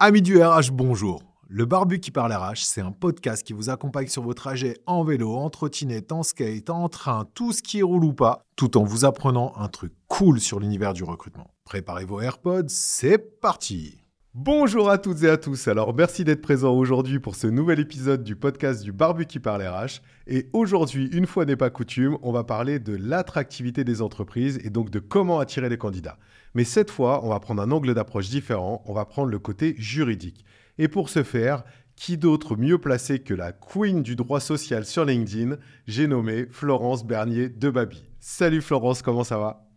Amis du RH, bonjour. Le Barbu qui parle RH, c'est un podcast qui vous accompagne sur vos trajets en vélo, en trottinette, en skate, en train, tout ce qui roule ou pas, tout en vous apprenant un truc cool sur l'univers du recrutement. Préparez vos AirPods, c'est parti Bonjour à toutes et à tous, alors merci d'être présents aujourd'hui pour ce nouvel épisode du podcast du Barbu qui parle RH. Et aujourd'hui, une fois n'est pas coutume, on va parler de l'attractivité des entreprises et donc de comment attirer les candidats. Mais cette fois, on va prendre un angle d'approche différent, on va prendre le côté juridique. Et pour ce faire, qui d'autre mieux placé que la queen du droit social sur LinkedIn J'ai nommé Florence Bernier de Babi. Salut Florence, comment ça va?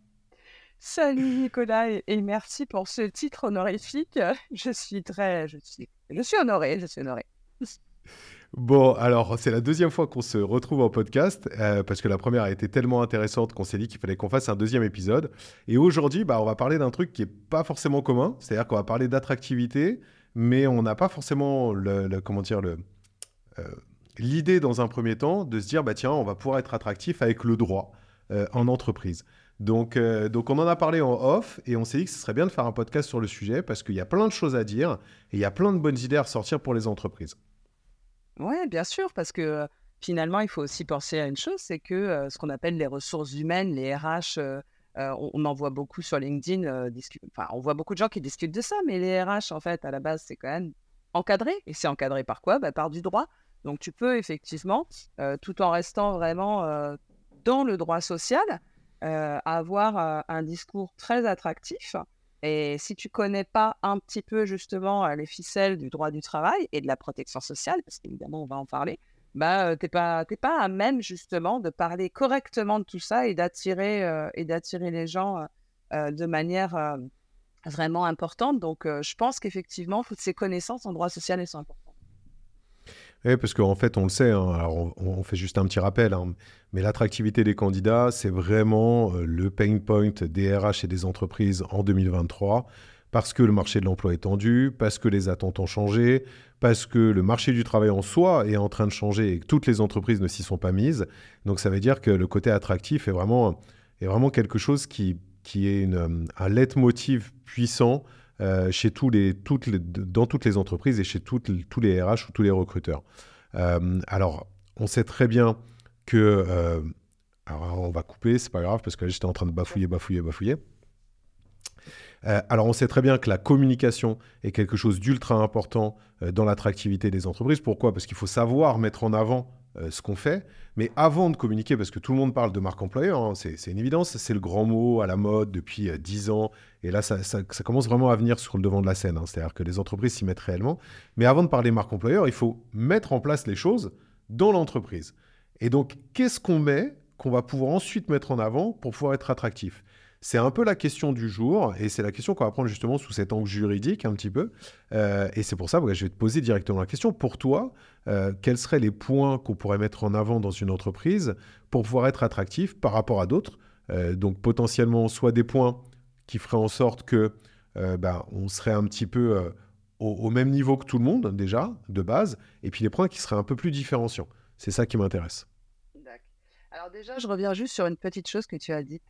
Salut Nicolas et, merci pour ce titre honorifique. Je suis très, je suis, je suis honoré, je suis honoré. Bon, alors c'est la deuxième fois qu'on se retrouve en podcast euh, parce que la première a été tellement intéressante qu'on s'est dit qu'il fallait qu'on fasse un deuxième épisode. Et aujourd'hui, bah, on va parler d'un truc qui est pas forcément commun, c'est-à-dire qu'on va parler d'attractivité, mais on n'a pas forcément le, comment dire euh, l'idée dans un premier temps de se dire bah tiens, on va pouvoir être attractif avec le droit euh, en entreprise. Donc, euh, donc on en a parlé en off et on s'est dit que ce serait bien de faire un podcast sur le sujet parce qu'il y a plein de choses à dire et il y a plein de bonnes idées à ressortir pour les entreprises. Oui, bien sûr, parce que euh, finalement, il faut aussi penser à une chose, c'est que euh, ce qu'on appelle les ressources humaines, les RH, on, en voit beaucoup sur LinkedIn, enfin, on voit beaucoup de gens qui discutent de ça, mais les RH, en fait, à la base, c'est quand même encadré. Et c'est encadré par quoi? Bah, Par du droit. Donc tu peux effectivement, tout en restant vraiment dans le droit social, euh, avoir euh, un discours très attractif. Et si tu connais pas un petit peu justement euh, les ficelles du droit du travail et de la protection sociale, parce qu'évidemment on va en parler, bah t'es pas pas à même justement de parler correctement de tout ça et d'attirer et d'attirer les gens de manière vraiment importante. Donc je pense qu'effectivement toutes ces connaissances en droit social sont importantes. Oui, parce qu'en fait, on le sait, hein, alors on, fait juste un petit rappel, hein, mais l'attractivité des candidats, c'est vraiment euh, le pain point des RH et des entreprises en 2023, parce que le marché de l'emploi est tendu, parce que les attentes ont changé, parce que le marché du travail en soi est en train de changer et que toutes les entreprises ne s'y sont pas mises. Donc ça veut dire que le côté attractif est vraiment, est vraiment quelque chose qui, qui est une, euh, un leitmotiv puissant euh, chez toutes les, dans toutes les entreprises et chez tous les RH ou tous les recruteurs. Euh, alors, on sait très bien que... Euh, alors, on va couper, c'est pas grave, parce que j'étais en train de bafouiller, bafouiller, bafouiller. alors, on sait très bien que la communication est quelque chose d'ultra important dans l'attractivité des entreprises. Pourquoi? Parce qu'il faut savoir mettre en avant ce qu'on fait. Mais avant de communiquer, parce que tout le monde parle de marque employeur, hein, c'est une évidence, c'est le grand mot à la mode depuis euh, dix 10 ans. Et là, ça, commence vraiment à venir sur le devant de la scène. Hein. C'est-à-dire que les entreprises s'y mettent réellement. Mais avant de parler marque employeur, il faut mettre en place les choses dans l'entreprise. Et donc, qu'est-ce qu'on met qu'on va pouvoir ensuite mettre en avant pour pouvoir être attractif? C'est un peu la question du jour, et c'est la question qu'on va prendre justement sous cet angle juridique un petit peu. Euh, et c'est pour ça que je vais te poser directement la question. Pour toi, euh, quels seraient les points qu'on pourrait mettre en avant dans une entreprise pour pouvoir être attractif par rapport à d'autres? Euh, Donc potentiellement, soit des points qui feraient en sorte que ben, on serait un petit peu au, même niveau que tout le monde déjà, de base, et puis les points qui seraient un peu plus différenciants. C'est ça qui m'intéresse. Alors déjà, je reviens juste sur une petite chose que tu as dite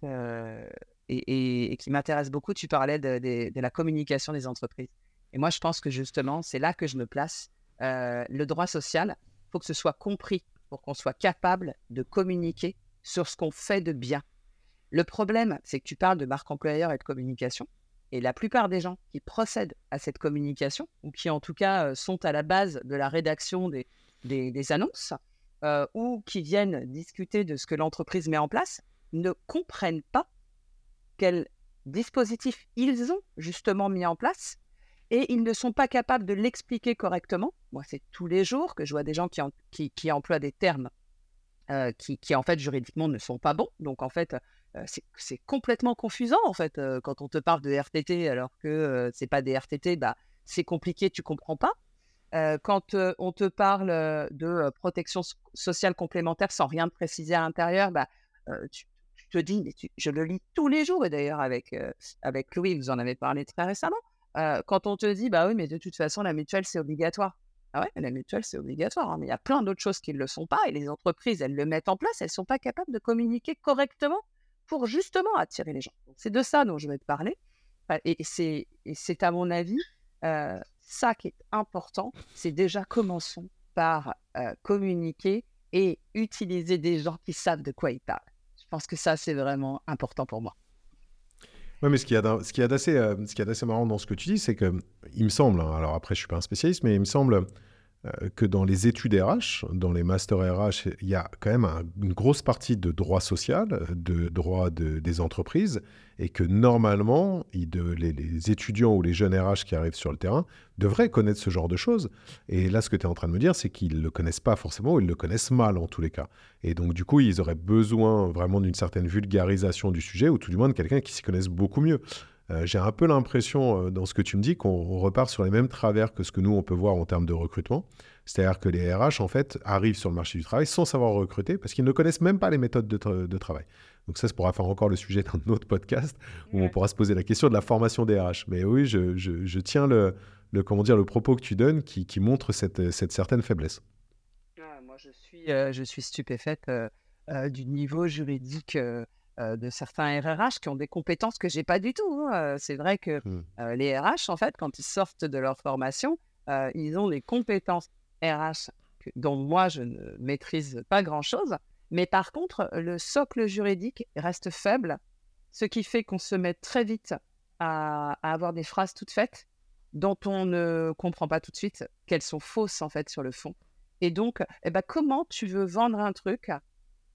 et, qui m'intéresse beaucoup. Tu parlais de, la communication des entreprises. Et moi, je pense que justement, c'est là que je me place. Euh, le droit social, il faut que ce soit compris pour qu'on soit capable de communiquer sur ce qu'on fait de bien. Le problème, c'est que tu parles de marque employeur et de communication. Et la plupart des gens qui procèdent à cette communication, ou qui en tout cas euh, sont à la base de la rédaction des, annonces, euh, ou qui viennent discuter de ce que l'entreprise met en place, ne comprennent pas quels dispositifs ils ont justement mis en place et ils ne sont pas capables de l'expliquer correctement. Moi, c'est tous les jours que je vois des gens qui, emploient des termes euh, qui, qui, en fait, juridiquement ne sont pas bons. Donc, en fait, euh, c'est complètement confusant, en fait, euh, quand on te parle de RTT alors que c'est pas des RTT, bah, c'est compliqué, tu comprends pas. quand on te parle de protection sociale complémentaire sans rien préciser à l'intérieur, bah, tu, dis, je le lis tous les jours, et d'ailleurs avec, euh, avec Louis, vous en avez parlé très récemment, euh, quand on te dit, bah oui, mais de toute façon, la mutuelle, c'est obligatoire. Ah ouais, la mutuelle, c'est obligatoire, hein, mais il y a plein d'autres choses qui ne le sont pas, et les entreprises, elles le mettent en place, elles ne sont pas capables de communiquer correctement pour justement attirer les gens. C'est de ça dont je vais te parler, et c'est à mon avis, euh, ça qui est important. C'est déjà commençons par euh, communiquer et utiliser des gens qui savent de quoi ils parlent. Je pense que ça, c'est vraiment important pour moi. Oui, mais ce qu'il y a d'assez euh, marrant dans ce que tu dis, c'est que, il me semble, hein, alors après, je ne suis pas un spécialiste, mais il me semble que dans les études RH, dans les masters RH, il y a quand même une grosse partie de droit social, de droit des entreprises, et que normalement, les, étudiants ou les jeunes RH qui arrivent sur le terrain devraient connaître ce genre de choses. Et là, ce que tu es en train de me dire, c'est qu'ils ne le connaissent pas forcément, ou ils le connaissent mal en tous les cas. Et donc, du coup, ils auraient besoin vraiment d'une certaine vulgarisation du sujet, ou tout du moins de quelqu'un qui s'y connaisse beaucoup mieux. Euh, j'ai un peu l'impression, euh, dans ce que tu me dis, qu'on repart sur les mêmes travers que ce que nous, on peut voir en termes de recrutement. C'est-à-dire que les RH, en fait, arrivent sur le marché du travail sans savoir recruter parce qu'ils ne connaissent même pas les méthodes de, travail. Donc ça, ça pourra faire encore le sujet d'un autre podcast où on pourra se poser la question de la formation des RH. Mais oui, je, tiens le, comment dire, le propos que tu donnes qui, montre cette, certaine faiblesse. Ah, moi, je suis, euh, je suis stupéfaite du niveau juridique euh, de certains RRH qui ont des compétences que j'ai pas du tout. Hein. Euh, c'est vrai que mmh. euh, les RH, en fait, quand ils sortent de leur formation, ils ont des compétences RH dont moi je ne maîtrise pas grand-chose. Mais par contre, le socle juridique reste faible, ce qui fait qu'on se met très vite à, avoir des phrases toutes faites dont on ne comprend pas tout de suite qu'elles sont fausses en fait sur le fond. Et donc, eh ben, comment tu veux vendre un truc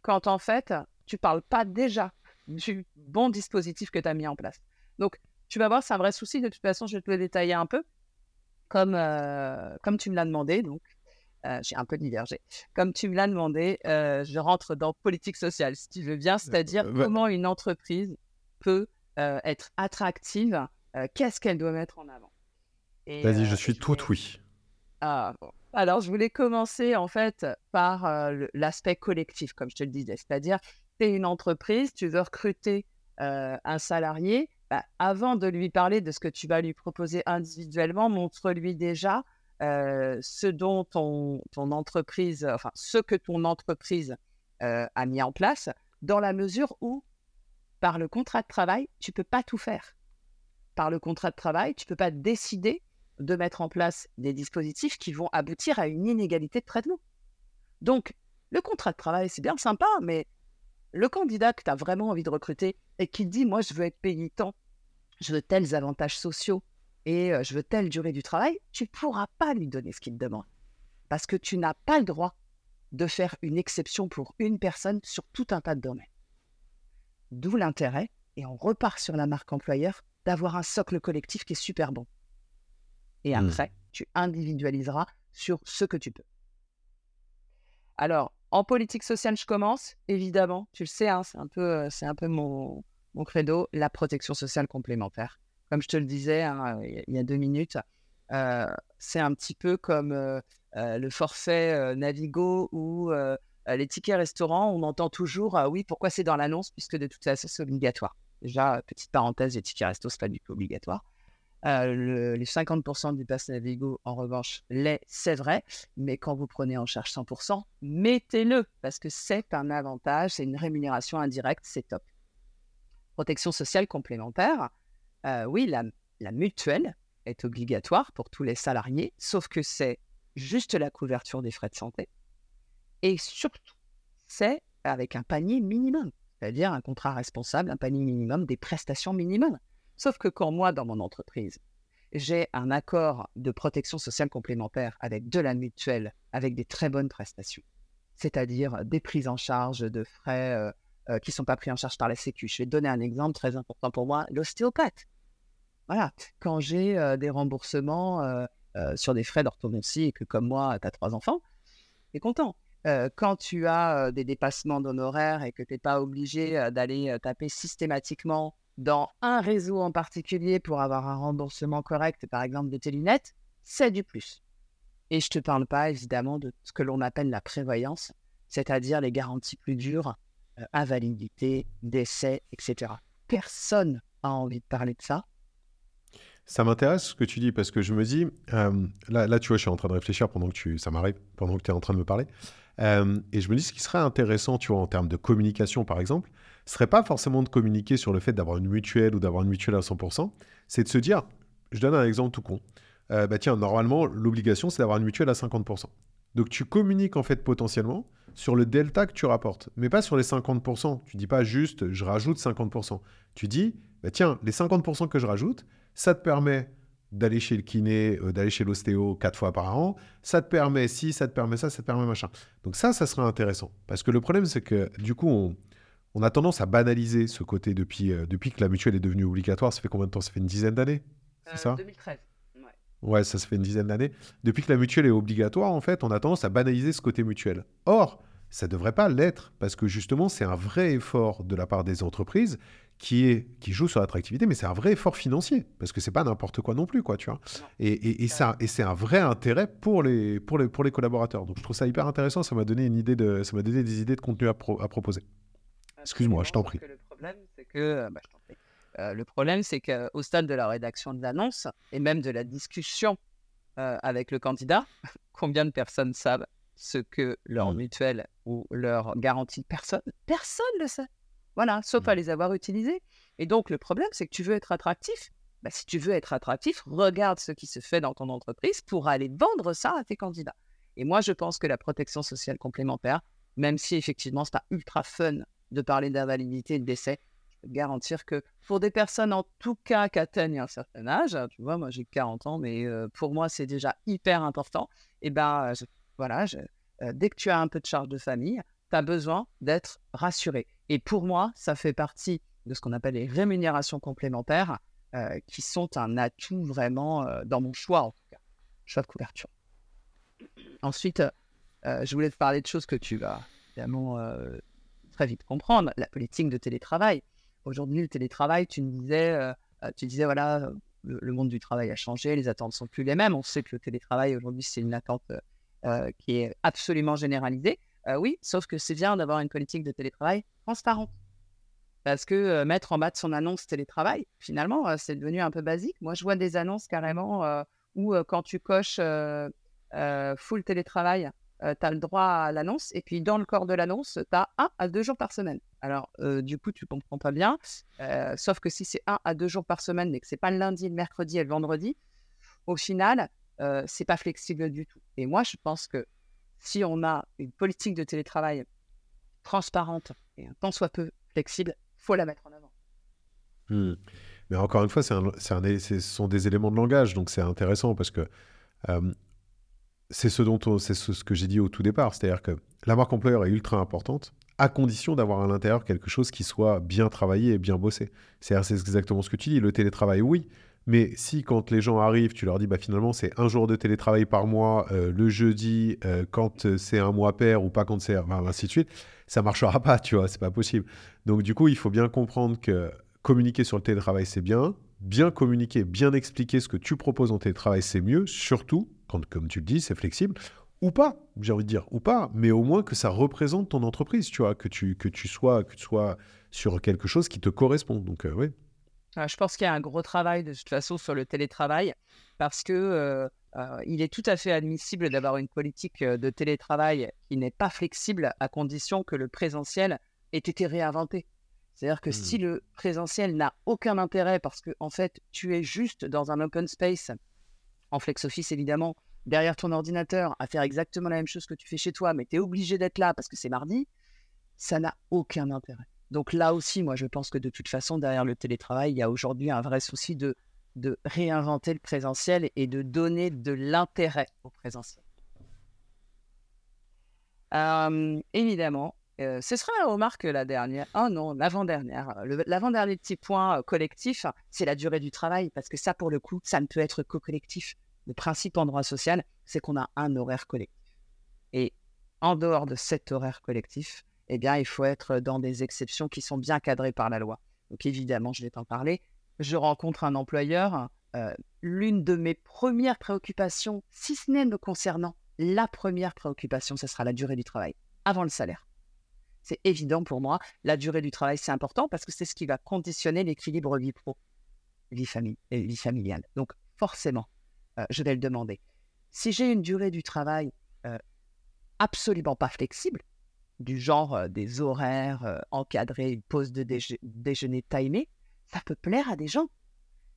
quand en fait tu parles pas déjà du bon dispositif que tu as mis en place. Donc, tu vas voir, c'est un vrai souci. De toute façon, je vais te le détailler un peu, comme, euh, comme tu me l'as demandé. Donc, euh, j'ai un peu divergé. Comme tu me l'as demandé, euh, je rentre dans politique sociale, si tu veux bien, c'est-à-dire comment une entreprise peut être attractive, qu'est-ce qu'elle doit mettre en avant. Vas-y, je suis tout oui. Ah, Alors, je voulais commencer en fait par l'aspect collectif, comme je te le disais, c'est-à-dire es une entreprise, tu veux recruter un salarié, bah, avant de lui parler de ce que tu vas lui proposer individuellement, montre-lui déjà ce dont ton, entreprise, enfin ce que ton entreprise a mis en place, dans la mesure où, par le contrat de travail, tu peux pas tout faire. Par le contrat de travail, tu peux pas décider de mettre en place des dispositifs qui vont aboutir à une inégalité de traitement. Donc, le contrat de travail, c'est bien sympa, mais le candidat que tu as vraiment envie de recruter et qui dit Moi, je veux être payé tant, je veux tels avantages sociaux et je veux telle durée du travail, tu ne pourras pas lui donner ce qu'il te demande. Parce que tu n'as pas le droit de faire une exception pour une personne sur tout un tas de domaines. D'où l'intérêt, et on repart sur la marque employeur, d'avoir un socle collectif qui est super bon. Et mmh. après, tu individualiseras sur ce que tu peux. Alors, en politique sociale, je commence, évidemment, tu le sais, hein, c'est un peu, euh, c'est un peu mon, credo, la protection sociale complémentaire. Comme je te le disais hein, il y a deux minutes, euh, c'est un petit peu comme euh, le forfait Navigo ou les tickets restaurants. On entend toujours, oui, pourquoi c'est dans l'annonce, puisque de toute façon, c'est obligatoire. Déjà, petite parenthèse, les tickets resto, c'est pas du tout obligatoire. Euh, les 50% du pass Navigo, en revanche, l'est, c'est vrai, mais quand vous prenez en charge 100%, mettez-le, parce que c'est un avantage, c'est une rémunération indirecte, c'est top. Protection sociale complémentaire, euh, oui, la, la mutuelle est obligatoire pour tous les salariés, sauf que c'est juste la couverture des frais de santé. Et surtout, c'est avec un panier minimum, c'est-à-dire un contrat responsable, un panier minimum des prestations minimum. Sauf que quand moi, dans mon entreprise, j'ai un accord de protection sociale complémentaire avec de la mutuelle, avec des très bonnes prestations, c'est-à-dire des prises en charge de frais euh, euh, qui ne sont pas pris en charge par la Sécu. Je vais donner un exemple très important pour moi, l'ostéopathe. Voilà, quand j'ai euh, des remboursements sur des frais d'orthodontie et que comme moi, tu as trois enfants, tu es content. quand tu as des dépassements d'honoraires et que tu n'es pas obligé d'aller taper systématiquement dans un réseau en particulier pour avoir un remboursement correct, par exemple de tes lunettes, c'est du plus. Et je ne te parle pas évidemment de ce que l'on appelle la prévoyance, c'est-à-dire les garanties plus dures, euh, invalidité, décès, etc. Personne n'a envie de parler de ça. Ça m'intéresse ce que tu dis parce que je me dis, euh, là, là, tu vois, je suis en train de réfléchir pendant que tu, ça m'arrive, pendant que tu es en train de me parler. Euh, et je me dis ce qui serait intéressant, tu vois, en termes de communication, par exemple, ce serait pas forcément de communiquer sur le fait d'avoir une mutuelle ou d'avoir une mutuelle à 100%, c'est de se dire, je donne un exemple tout con, euh, bah tiens, normalement, l'obligation, c'est d'avoir une mutuelle à 50%. Donc tu communiques en fait potentiellement sur le delta que tu rapportes, mais pas sur les 50%. Tu dis pas juste, je rajoute 50%. Tu dis, bah tiens, les 50% que je rajoute, ça te permet d'aller chez le kiné, euh, d'aller chez l'ostéo quatre fois par an. Ça te permet si, ça te permet ça, ça te permet machin. Donc ça, ça serait intéressant. Parce que le problème, c'est que du coup, on, on a tendance à banaliser ce côté depuis, euh, depuis que la mutuelle est devenue obligatoire. Ça fait combien de temps? Ça fait une dizaine d'années C'est ça? 2013. Ouais, ça se fait une dizaine d'années. Depuis que la mutuelle est obligatoire, en fait, on a tendance à banaliser ce côté mutuel. Or, ça ne devrait pas l'être, parce que justement, c'est un vrai effort de la part des entreprises qui, est, qui joue sur l'attractivité, mais c'est un vrai effort financier, parce que c'est pas n'importe quoi non plus, quoi, tu vois? Et, et, et, ça, et c'est un vrai intérêt pour les, pour, les, pour les collaborateurs. Donc je trouve ça hyper intéressant, ça m'a donné, une idée de, ça m'a donné des idées de contenu à, à proposer. Excuse-moi, je t'en prie. Le problème, c'est que, bah, euh, le problème, c'est qu'au stade de la rédaction de l'annonce et même de la discussion euh, avec le candidat, combien de personnes savent ce que leur mmh. mutuelle ou leur garantie de personne Personne ne le sait. Voilà, sauf à mmh. les avoir utilisés. Et donc, le problème, c'est que tu veux être attractif. Bah, si tu veux être attractif, regarde ce qui se fait dans ton entreprise pour aller vendre ça à tes candidats. Et moi, je pense que la protection sociale complémentaire, même si effectivement, c'est pas ultra fun de parler d'invalidité et de décès, je peux te garantir que pour des personnes en tout cas qui atteignent un certain âge, tu vois, moi j'ai 40 ans, mais pour moi c'est déjà hyper important, et ben voilà, dès que tu as un peu de charge de famille, tu as besoin d'être rassuré. Et pour moi, ça fait partie de ce qu'on appelle les rémunérations complémentaires, qui sont un atout vraiment dans mon choix, en tout cas, choix de couverture. Ensuite, je voulais te parler de choses que tu vas évidemment très vite comprendre, la politique de télétravail. Aujourd'hui, le télétravail, tu disais, tu disais voilà, le, monde du travail a changé, les attentes sont plus les mêmes. On sait que le télétravail aujourd'hui, c'est une attente qui est absolument généralisée. oui, sauf que c'est bien d'avoir une politique de télétravail transparente. Parce que mettre en bas de son annonce télétravail, finalement, c'est devenu un peu basique. Moi, je vois des annonces carrément où quand tu coches full télétravail, tu as le droit à l'annonce. Et puis, dans le corps de l'annonce, tu as un à deux jours par semaine. Alors, du coup, tu comprends pas bien. sauf que si c'est un à deux jours par semaine et que c'est pas le lundi, le mercredi et le vendredi, au final, c'est pas flexible du tout. Et moi, je pense que si on a une politique de télétravail transparente et un tant soit peu flexible, faut la mettre en avant. Mmh. Mais encore une fois, un, un, ce sont des éléments de langage, donc c'est intéressant parce que c'est ce dont c'est ce, que j'ai dit au tout départ, c'est-à-dire que la marque employeur est ultra importante à condition d'avoir à l'intérieur quelque chose qui soit bien travaillé et bien bossé. C'est exactement ce que tu dis. Le télétravail, oui, mais si quand les gens arrivent, tu leur dis bah finalement c'est un jour de télétravail par mois, euh, le jeudi euh, quand c'est un mois pair ou pas quand c'est ainsi de suite, ça marchera pas, tu vois, c'est pas possible. Donc du coup il faut bien comprendre que communiquer sur le télétravail c'est bien, bien communiquer, bien expliquer ce que tu proposes en télétravail c'est mieux, surtout quand comme tu le dis c'est flexible ou pas, j'ai envie de dire, ou pas, mais au moins que ça représente ton entreprise, tu vois, que tu, que tu, sois, que tu sois sur quelque chose qui te correspond. Donc, euh, oui. Ah, je pense qu'il y a un gros travail de toute façon sur le télétravail parce que euh, euh, il est tout à fait admissible d'avoir une politique de télétravail qui n'est pas flexible à condition que le présentiel ait été réinventé. C'est-à-dire que si mmh. le présentiel n'a aucun intérêt parce que en fait tu es juste dans un open space, en flex office évidemment, derrière ton ordinateur à faire exactement la même chose que tu fais chez toi, mais tu es obligé d'être là parce que c'est mardi, ça n'a aucun intérêt. Donc là aussi, moi, je pense que de toute façon, derrière le télétravail, il y a aujourd'hui un vrai souci de, de réinventer le présentiel et de donner de l'intérêt au présentiel. évidemment, ce sera remarque la dernière. Oh non, l'avant-dernière. L'avant-dernier petit point collectif, c'est la durée du travail, parce que ça, pour le coup, ça ne peut être qu'au collectif le principe en droit social, c'est qu'on a un horaire collectif. Et en dehors de cet horaire collectif, eh bien, il faut être dans des exceptions qui sont bien cadrées par la loi. Donc évidemment, je vais t'en parler. Je rencontre un employeur. L'une de mes premières préoccupations, si ce n'est me concernant, la première préoccupation, ce sera la durée du travail, avant le salaire. C'est évident pour moi, la durée du travail, c'est important parce que c'est ce qui va conditionner l'équilibre vie pro, vie, famille, et vie familiale. Donc forcément, euh, je vais le demander. Si j'ai une durée du travail euh, absolument pas flexible, du genre euh, des horaires encadrés, une pause de déjeuner timée, ça peut plaire à des gens.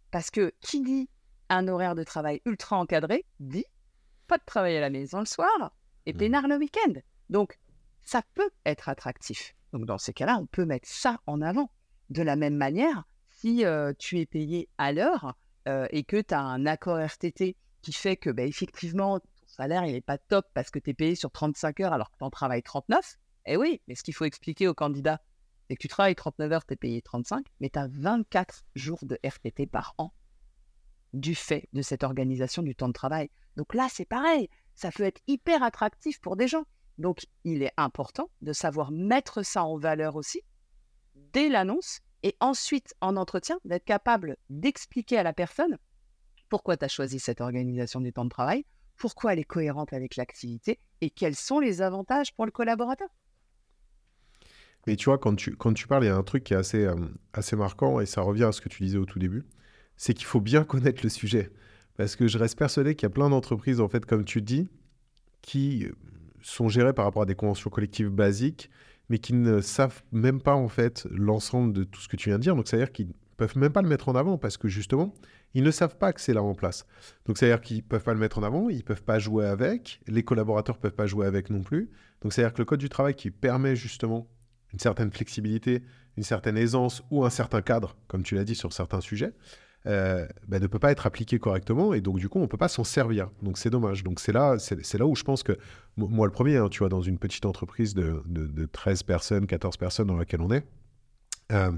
Parce que qui dit un horaire de travail ultra encadré dit pas de travail à la maison le soir et mmh. peinard le week-end. Donc, ça peut être attractif. Donc, dans ces cas-là, on peut mettre ça en avant. De la même manière, si tu es payé à l'heure et que tu as un accord RTT qui fait que, bah, effectivement, ton salaire, il n'est pas top parce que tu es payé sur 35 heures alors que tu en travailles 39, eh oui, mais ce qu'il faut expliquer aux candidats, c'est que tu travailles 39 heures, tu es payé 35, mais tu as 24 jours de RTT par an du fait de cette organisation du temps de travail. Donc là, c'est pareil, ça peut être hyper attractif pour des gens. Donc, il est important de savoir mettre ça en valeur aussi dès l'annonce et ensuite en entretien, d'être capable d'expliquer à la personne pourquoi tu as choisi cette organisation du temps de travail, pourquoi elle est cohérente avec l'activité et quels sont les avantages pour le collaborateur. Mais tu vois, quand tu, parles, il y a un truc qui est assez, euh, assez marquant et ça revient à ce que tu disais au tout début, c'est qu'il faut bien connaître le sujet. Parce que je reste persuadé qu'il y a plein d'entreprises, en fait, comme tu dis, qui sont gérées par rapport à des conventions collectives basiques, mais qui ne savent même pas, en fait, l'ensemble de tout ce que tu viens de dire. Donc, c'est-à-dire qu'ils peuvent même pas le mettre en avant parce que, justement, ils ne savent pas que c'est là en place. Donc, c'est-à-dire qu'ils peuvent pas le mettre en avant, ils peuvent pas jouer avec, les collaborateurs peuvent pas jouer avec non plus. Donc, c'est-à-dire que le code du travail qui permet, justement, une certaine flexibilité, une certaine aisance ou un certain cadre, comme tu l'as dit, sur certains sujets, euh, bah, ne peut pas être appliqué correctement et donc du coup on peut pas s'en servir. Donc c'est dommage. Donc c'est là, c'est là où je pense que moi le premier, hein, tu vois, dans une petite entreprise de, de, 13 personnes, 14 personnes dans laquelle on est, euh,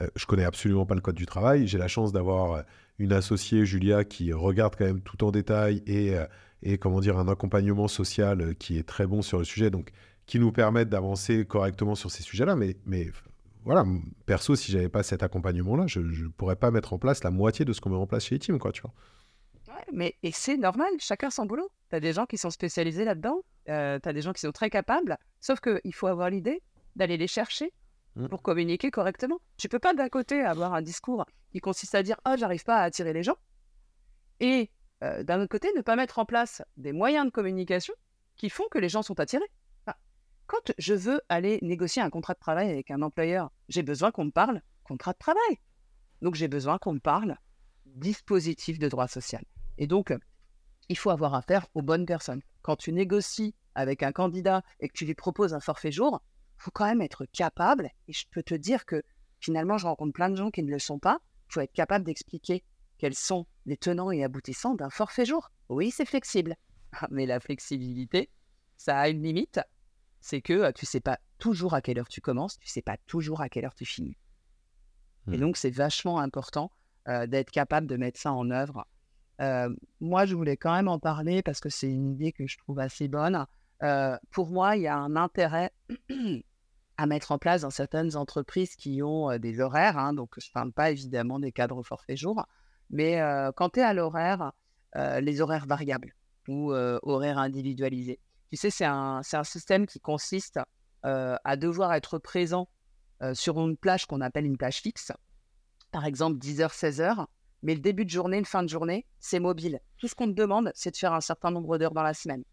euh, je connais absolument pas le code du travail. J'ai la chance d'avoir une associée, Julia, qui regarde quand même tout en détail et, et comment dire un accompagnement social qui est très bon sur le sujet. Donc qui nous permettent d'avancer correctement sur ces sujets-là. Mais voilà, perso, si j'avais pas cet accompagnement-là, je ne pourrais pas mettre en place la moitié de ce qu'on met en place chez Etim, quoi, tu vois. Ouais, mais et c'est normal, chacun son boulot. Tu as des gens qui sont spécialisés là-dedans, euh, tu as des gens qui sont très capables, sauf qu'il faut avoir l'idée d'aller les chercher mmh. pour communiquer correctement. Tu peux pas d'un côté avoir un discours qui consiste à dire « Oh, j'arrive pas à attirer les gens », et euh, d'un autre côté, ne pas mettre en place des moyens de communication qui font que les gens sont attirés. Quand je veux aller négocier un contrat de travail avec un employeur, j'ai besoin qu'on me parle contrat de travail. Donc j'ai besoin qu'on me parle dispositif de droit social. Et donc, il faut avoir affaire aux bonnes personnes. Quand tu négocies avec un candidat et que tu lui proposes un forfait jour, il faut quand même être capable, et je peux te dire que finalement, je rencontre plein de gens qui ne le sont pas, il faut être capable d'expliquer quels sont les tenants et aboutissants d'un forfait jour. Oui, c'est flexible, mais la flexibilité, ça a une limite, c'est que tu sais pas toujours à quelle heure tu commences, tu sais pas toujours à quelle heure tu finis. Et mmh. donc, c'est vachement important d'être capable de mettre ça en œuvre. moi, je voulais quand même en parler parce que c'est une idée que je trouve assez bonne. pour moi, il y a un intérêt à mettre en place dans certaines entreprises qui ont des horaires. Hein, donc, je ne parle pas évidemment des cadres forfait jour, mais quand tu es à l'horaire, les horaires variables ou horaires individualisés. Tu sais, c'est un, système qui consiste à devoir être présent sur une plage qu'on appelle une plage fixe, par exemple 10h, 16h, mais le début de journée, le fin de journée, c'est mobile. Tout ce qu'on te demande, c'est de faire un certain nombre d'heures dans la semaine.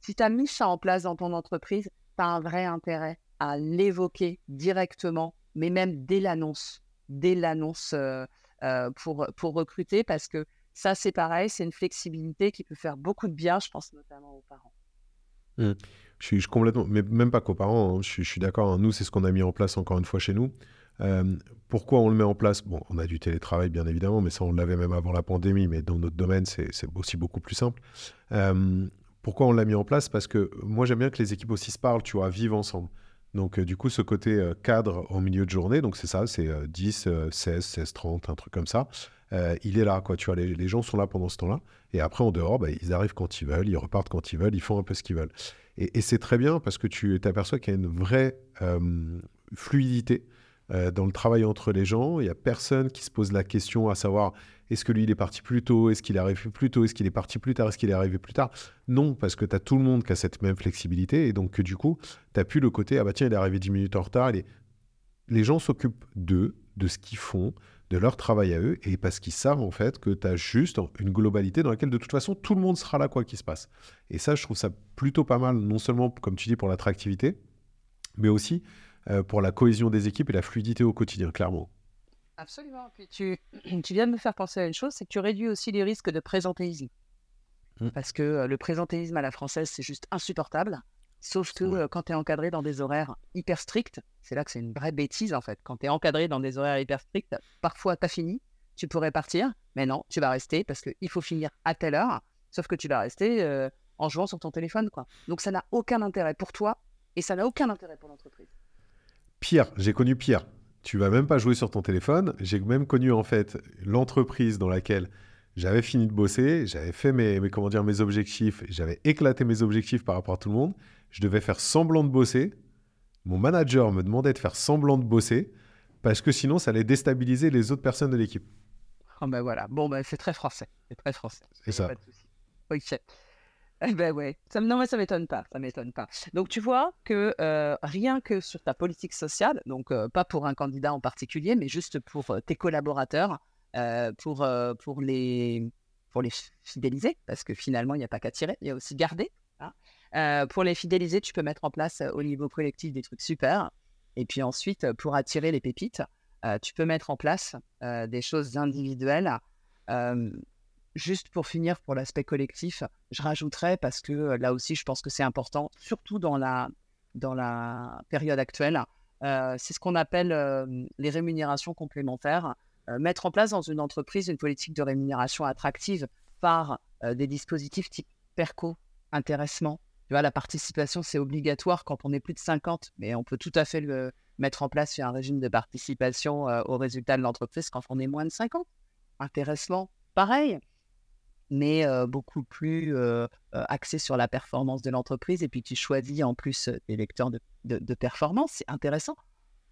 Si tu as mis ça en place dans ton entreprise, tu as un vrai intérêt à l'évoquer directement, mais même dès l'annonce, dès l'annonce pour, pour recruter, parce que ça, c'est pareil, c'est une flexibilité qui peut faire beaucoup de bien, je pense notamment aux parents. Mmh. Je suis, complètement, mais même pas qu'aux parents, hein, je, suis d'accord. Hein. nous, c'est ce qu'on a mis en place encore une fois chez nous. pourquoi on le met en place? Bon, on a du télétravail, bien évidemment, mais ça, on l'avait même avant la pandémie, mais dans notre domaine, c'est aussi beaucoup plus simple. pourquoi on l'a mis en place? Parce que moi, j'aime bien que les équipes aussi se parlent, tu vois, vivent ensemble. Donc, du coup, ce côté cadre au milieu de journée, donc c'est ça, c'est 10, 16, 16, 30, un truc comme ça. il est là, quoi. Tu vois, les, gens sont là pendant ce temps-là. Et après, en dehors, bah, ils arrivent quand ils veulent, ils repartent quand ils veulent, ils font un peu ce qu'ils veulent. Et, c'est très bien parce que tu t'aperçois qu'il y a une vraie fluidité dans le travail entre les gens. Il n'y a personne qui se pose la question à savoir est-ce que lui, il est parti plus tôt? Est-ce qu'il est arrivé plus tôt? Est-ce qu'il est parti plus tard? Est-ce qu'il est arrivé plus tard? Non, parce que tu as tout le monde qui a cette même flexibilité. Et donc, du coup, tu n'as plus le côté ah bah tiens, il est arrivé 10 minutes en retard. Les gens s'occupent d'eux, de ce qu'ils font, de leur travail à eux, et parce qu'ils savent en fait que tu as juste une globalité dans laquelle de toute façon tout le monde sera là quoi qu'il se passe. Et ça, je trouve ça plutôt pas mal, non seulement comme tu dis pour l'attractivité, mais aussi euh, pour la cohésion des équipes et la fluidité au quotidien, clairement. Absolument. Puis tu, tu viens de me faire penser à une chose, c'est que tu réduis aussi les risques de présentéisme. Mm. Parce que euh, le présentéisme à la française, c'est juste insupportable. Sauf que Ouais. quand tu es encadré dans des horaires hyper stricts, c'est là que c'est une vraie bêtise en fait. Quand tu es encadré dans des horaires hyper stricts, parfois tu as fini, tu pourrais partir, mais non, tu vas rester parce qu'il faut finir à telle heure. Sauf que tu vas rester euh, en jouant sur ton téléphone. quoi. Donc ça n'a aucun intérêt pour toi et ça n'a aucun intérêt pour l'entreprise. Pire, j'ai connu pire. Tu vas même pas jouer sur ton téléphone. J'ai même connu en fait l'entreprise dans laquelle j'avais fini de bosser, j'avais fait mes, mes, comment dire, mes objectifs, j'avais éclaté mes objectifs par rapport à tout le monde. Je devais faire semblant de bosser. Mon manager me demandait de faire semblant de bosser parce que sinon ça allait déstabiliser les autres personnes de l'équipe. Oh ben voilà, bon ben c'est très français, c'est très français. C'est ça. Pas de souci. Ok. Eh ben ouais, ça, non mais ça m'étonne pas, ça m'étonne pas. Donc tu vois que euh, rien que sur ta politique sociale, donc euh, pas pour un candidat en particulier, mais juste pour euh, tes collaborateurs, pour, pour, les, pour les fidéliser, parce que finalement il n'y a pas qu'à tirer, il y a aussi garder. Euh, pour les fidéliser, tu peux mettre en place euh, au niveau collectif des trucs super. Et puis ensuite, euh, pour attirer les pépites, tu peux mettre en place des choses individuelles. Juste pour finir, pour l'aspect collectif, je rajouterais, parce que là aussi, je pense que c'est important, surtout dans la, dans la période actuelle, c'est ce qu'on appelle les rémunérations complémentaires. Mettre en place dans une entreprise une politique de rémunération attractive par des dispositifs type PERCO, intéressement. Tu vois, la participation, c'est obligatoire quand on est plus de 50, mais on peut tout à fait le mettre en place sur un régime de participation euh, aux résultats de l'entreprise quand on est moins de 50. Intéressement, pareil, mais beaucoup plus axé sur la performance de l'entreprise. Et puis tu choisis en plus des lecteurs de, performance, c'est intéressant.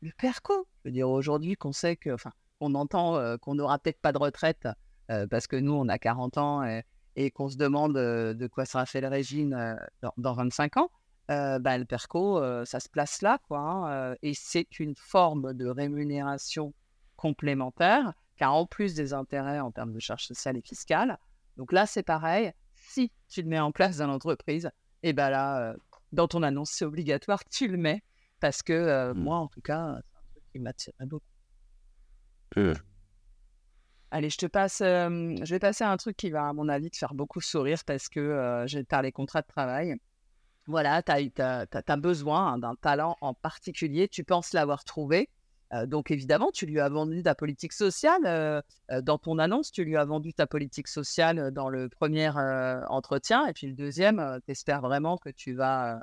Le PERCO, je veux dire aujourd'hui qu'on sait que, enfin, entend qu'on n'aura peut-être pas de retraite parce que nous, on a 40 ans et, et qu'on se demande euh, de quoi sera fait le régime euh, dans, dans 25 ans. euh, bah, le PERCO, euh, ça se place là, quoi. hein, euh, et c'est une forme de rémunération complémentaire, car en plus des intérêts en termes de charges sociales et fiscales, donc là, c'est pareil. Si tu le mets en place dans l'entreprise, et ben là, euh, dans ton annonce, c'est obligatoire, tu le mets. Parce que euh, Mm. moi, en tout cas, c'est un truc qui m'attirait beaucoup. Euh. Allez, je te passe, je vais passer à un truc qui va, à mon avis, te faire beaucoup sourire parce que euh, je vais te parler contrat de travail. Voilà, tu as, besoin d'un talent en particulier, tu penses l'avoir trouvé. Donc évidemment, tu lui as vendu ta politique sociale. dans ton annonce, tu lui as vendu ta politique sociale dans le premier entretien. Et puis le deuxième, tu espères vraiment que tu vas,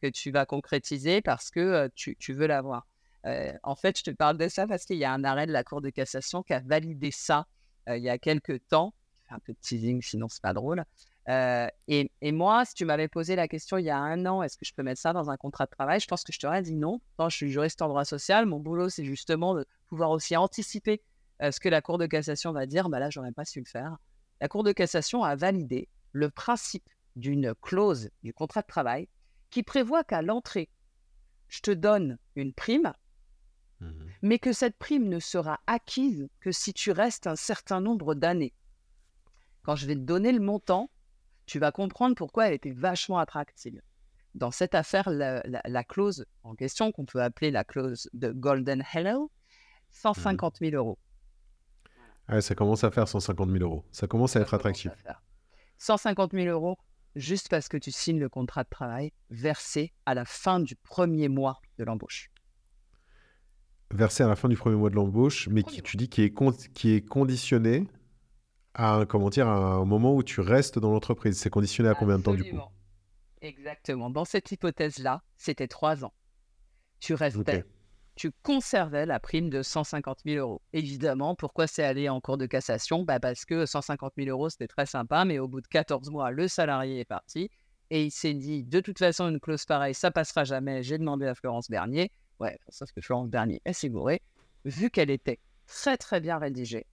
que tu vas concrétiser parce que tu veux l'avoir. En fait, je te parle de ça parce qu'il y a un arrêt de la Cour de cassation qui a validé ça il y a quelques temps. Un peu de teasing, sinon c'est pas drôle. Et, moi, si tu m'avais posé la question il y a un an, est-ce que je peux mettre ça dans un contrat de travail Je pense que je t'aurais dit non. Je suis juriste en droit social, mon boulot, c'est justement de pouvoir aussi anticiper ce que la Cour de cassation va dire. Bah là, j'aurais pas su le faire. La Cour de cassation a validé le principe d'une clause du contrat de travail qui prévoit qu'à l'entrée, je te donne une prime, Mhm. mais que cette prime ne sera acquise que si tu restes un certain nombre d'années. Quand je vais te donner le montant, tu vas comprendre pourquoi elle était vachement attractive. Dans cette affaire, la, la- la clause en question, qu'on peut appeler la clause de Golden Hello, 150 000 euros. Ça commence à faire 150 000 euros. Ça commence à être commence attractif. à faire. 150 000 euros juste parce que tu signes le contrat de travail versé à la fin du premier mois de l'embauche. Versé à la fin du premier mois de l'embauche, mais Premier qui, tu dis qui est, con- qui est conditionné à un, comment dire, à un moment où tu restes dans l'entreprise. C'est conditionné à combien de temps du coup? Exactement. Dans cette hypothèse-là, c'était trois ans. Tu restais, tu conservais la prime de 150 000 euros. Évidemment, pourquoi c'est allé en cours de cassation? Bah Parce que 150 000 euros, c'était très sympa, mais au bout de 14 mois, le salarié est parti et il s'est dit, de toute façon, une clause pareille, ça passera jamais. J'ai demandé à Florence Bernier. Ouais, sauf que Florence Bernier, gourée, vu qu'elle était très très bien rédigée,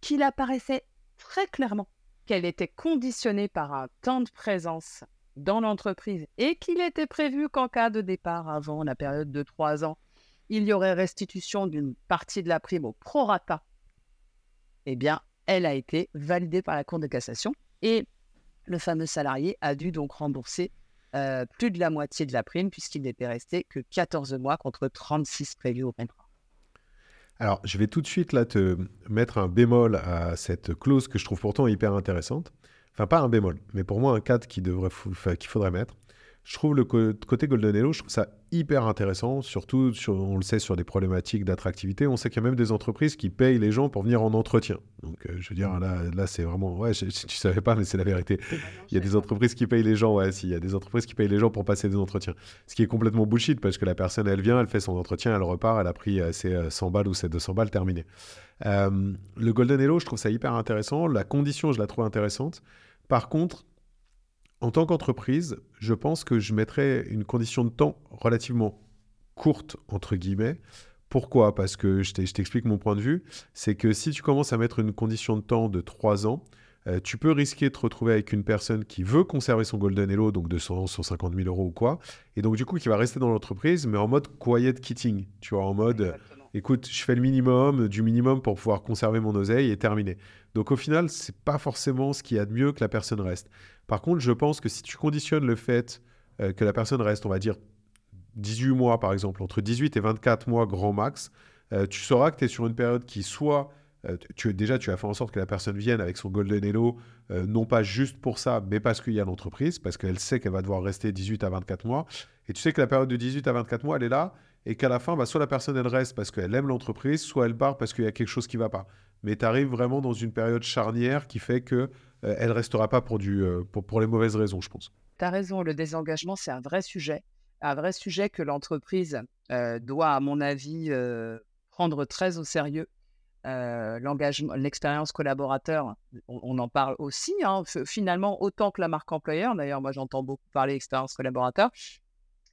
qu'il apparaissait très clairement qu'elle était conditionnée par un temps de présence dans l'entreprise et qu'il était prévu qu'en cas de départ avant la période de trois ans, il y aurait restitution d'une partie de la prime au prorata, eh bien, elle a été validée par la Cour de cassation et le fameux salarié a dû donc rembourser euh, plus de la moitié de la prime puisqu'il n'était resté que 14 mois contre 36 prévus au contrat. Alors, je vais tout de suite là te mettre un bémol à cette clause que je trouve pourtant hyper intéressante. Enfin, pas un bémol, mais pour moi un cadre qu'il faudrait mettre. Je trouve le côté Golden Hello, je trouve ça hyper intéressant, surtout, sur, on le sait, sur des problématiques d'attractivité. On sait qu'il y a même des entreprises qui payent les gens pour venir en entretien. Donc, euh, je veux dire, là, là c'est vraiment... Ouais, je, tu savais pas, mais c'est la vérité. Il y a des entreprises qui payent les gens, ouais, si, il y a des entreprises qui payent les gens pour passer des entretiens. Ce qui est complètement bullshit, parce que la personne, elle vient, elle fait son entretien, elle repart, elle a pris euh, ses 100 euh, balles ou ses 200 balles, terminé. le Golden Hello, je trouve ça hyper intéressant. La condition, je la trouve intéressante. Par contre, en tant qu'entreprise, je pense que je mettrais une condition de temps relativement courte, entre guillemets. Pourquoi? Parce que je t'explique mon point de vue. C'est que si tu commences à mettre une condition de temps de 3 ans, euh, tu peux risquer de te retrouver avec une personne qui veut conserver son Golden Hello, donc de 100, 150 000 euros ou quoi, et donc du coup qui va rester dans l'entreprise, mais en mode quiet quitting, tu vois, en mode, écoute, je fais le minimum, du minimum pour pouvoir conserver mon oseille et terminer. Donc au final, c'est pas forcément ce qu'il y a de mieux que la personne reste. Par contre, je pense que si tu conditionnes le fait euh, que la personne reste, on va dire, 18 mois par exemple, entre 18 et 24 mois grand max, euh, tu sauras que tu es sur une période qui soit... Euh, déjà, tu as fait en sorte que la personne vienne avec son Golden Hello, non pas juste pour ça, mais parce qu'il y a l'entreprise, parce qu'elle sait qu'elle va devoir rester 18 à 24 mois. Et tu sais que la période de 18 à 24 mois, elle est là, et qu'à la fin, bah, soit la personne, elle reste parce qu'elle aime l'entreprise, soit elle part parce qu'il y a quelque chose qui ne va pas. Mais tu arrives vraiment dans une période charnière qui fait que elle ne restera pas pour, du, euh, pour, les mauvaises raisons, je pense. Tu as raison, le désengagement, c'est un vrai sujet. Un vrai sujet que l'entreprise euh, doit, à mon avis, prendre très au sérieux. l'expérience collaborateur, on, en parle aussi. Hein, finalement, autant que la marque employeur. D'ailleurs, moi, j'entends beaucoup parler d'expérience collaborateur.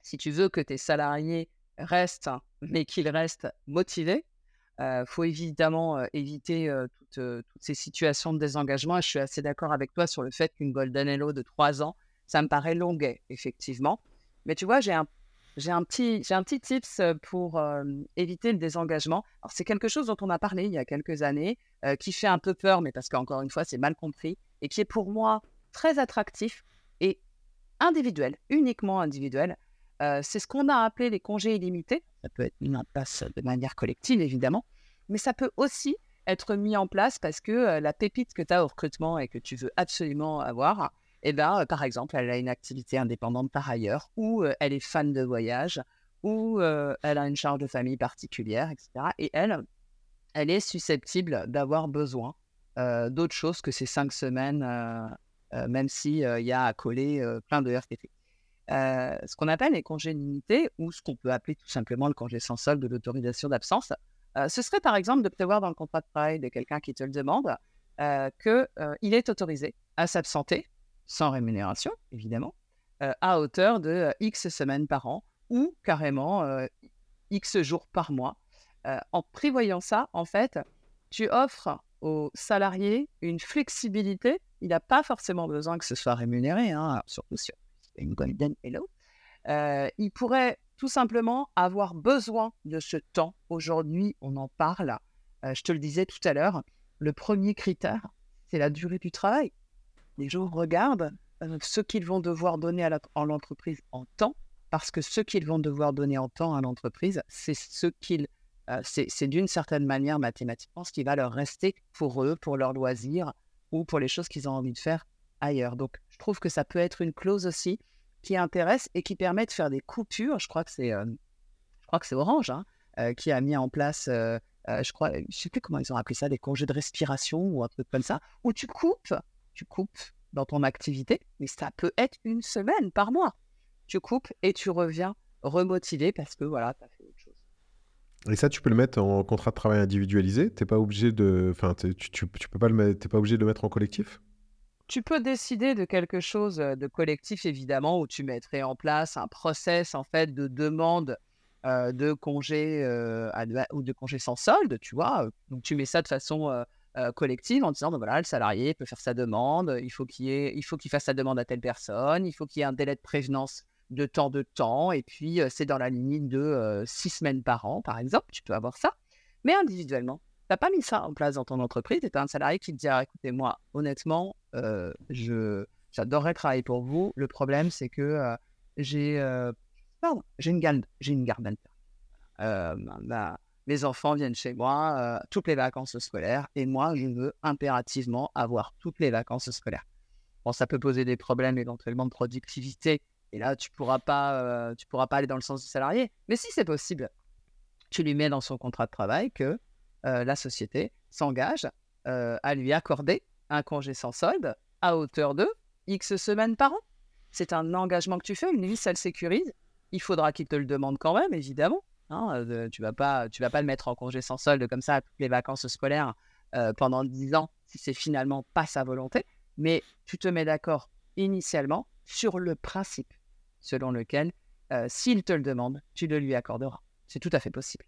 Si tu veux que tes salariés restent, mais qu'ils restent motivés, il faut évidemment éviter toutes, ces situations de désengagement. je suis assez d'accord avec toi sur le fait qu'une Golden Hello de trois ans, ça me paraît longuet, effectivement. Mais tu vois, j'ai un, j'ai un, petit, j'ai un petit tips pour éviter le désengagement. Alors, c'est quelque chose dont on a parlé il y a quelques années, qui fait un peu peur, mais parce qu'encore une fois, c'est mal compris, et qui est pour moi très attractif et individuel, uniquement individuel. c'est ce qu'on a appelé les congés illimités. Ça peut être mis en place de manière collective, évidemment, mais ça peut aussi être mis en place parce que la pépite que tu as au recrutement et que tu veux absolument avoir, eh ben, par exemple, elle a une activité indépendante par ailleurs, ou elle est fan de voyage, ou elle a une charge de famille particulière, etc. Et elle, elle est susceptible d'avoir besoin d'autre chose que ces cinq semaines, même s'il y a à coller plein de RTT. Euh, ce qu'on appelle les congés limités ou ce qu'on peut appeler tout simplement le congé sans solde de l'autorisation d'absence. Euh, ce serait par exemple de prévoir dans le contrat de travail de quelqu'un qui te le demande euh, qu'il est autorisé à s'absenter, sans rémunération évidemment, à hauteur de X semaines par an ou carrément X jours par mois. en prévoyant ça, en fait, tu offres aux salariés une flexibilité. Il n'a pas forcément besoin que ce soit rémunéré, hein, surtout si une golden hello, euh, il pourrait tout simplement avoir besoin de ce temps. Aujourd'hui, on en parle. Euh, je te le disais tout à l'heure, le premier critère, c'est la durée du travail. Les gens regardent euh, ce qu'ils vont devoir donner à, l'entreprise en temps, parce que ce qu'ils vont devoir donner en temps à l'entreprise, c'est ce qu'ils c'est d'une certaine manière mathématiquement ce qui va leur rester pour eux, pour leurs loisirs ou pour les choses qu'ils ont envie de faire Donc, je trouve que ça peut être une clause aussi qui intéresse et qui permet de faire des coupures. Je crois que c'est, euh, je crois que c'est Orange hein, euh, qui a mis en place, euh, je crois, je sais plus comment ils ont appelé ça, des congés de respiration ou un truc comme ça, où tu coupes, tu coupes dans ton activité, mais ça peut être une semaine par mois. Tu coupes et tu reviens remotivé parce que voilà, tu as fait autre chose. Et ça, tu peux le mettre en contrat de travail individualisé? T'es pas obligé de, enfin, tu, tu, peux pas le pas obligé de le mettre en collectif? Tu peux décider de quelque chose de collectif, évidemment, où tu mettrais en place un process en fait de demande de congé ou de congé sans solde, tu vois. Donc tu mets ça de façon collective en disant ben voilà le salarié peut faire sa demande, il faut qu'il il faut qu'il fasse sa demande à telle personne, il faut qu'il y ait un délai de prévenance de temps de temps, et puis c'est dans la limite de six semaines par an, par exemple, tu peux avoir ça, mais individuellement n'as pas mis ça en place dans ton entreprise tu as un salarié qui te dit ah, écoutez, moi, honnêtement, euh, j'adorerais travailler pour vous. Le problème, c'est que euh, j'ai, euh, j'ai une garde, j'ai une garde bah, mes enfants viennent chez moi toutes les vacances scolaires et moi, je veux impérativement avoir toutes les vacances scolaires. Bon, ça peut poser des problèmes éventuellement de productivité et là, tu ne pourras, pas, tu pourras pas aller dans le sens du salarié. Mais si c'est possible, tu lui mets dans son contrat de travail que la société s'engage à lui accorder un congé sans solde à hauteur de X semaines par an. C'est un engagement que tu fais, une vie, ça le sécurise. Il faudra qu'il te le demande quand même, évidemment. Hein, tu vas pas, vas pas le mettre en congé sans solde comme ça à toutes les vacances scolaires euh, pendant 10 ans si c'est finalement pas sa volonté. Mais tu te mets d'accord initialement sur le principe selon lequel, euh, s'il te le demande, tu le lui accorderas. C'est tout à fait possible.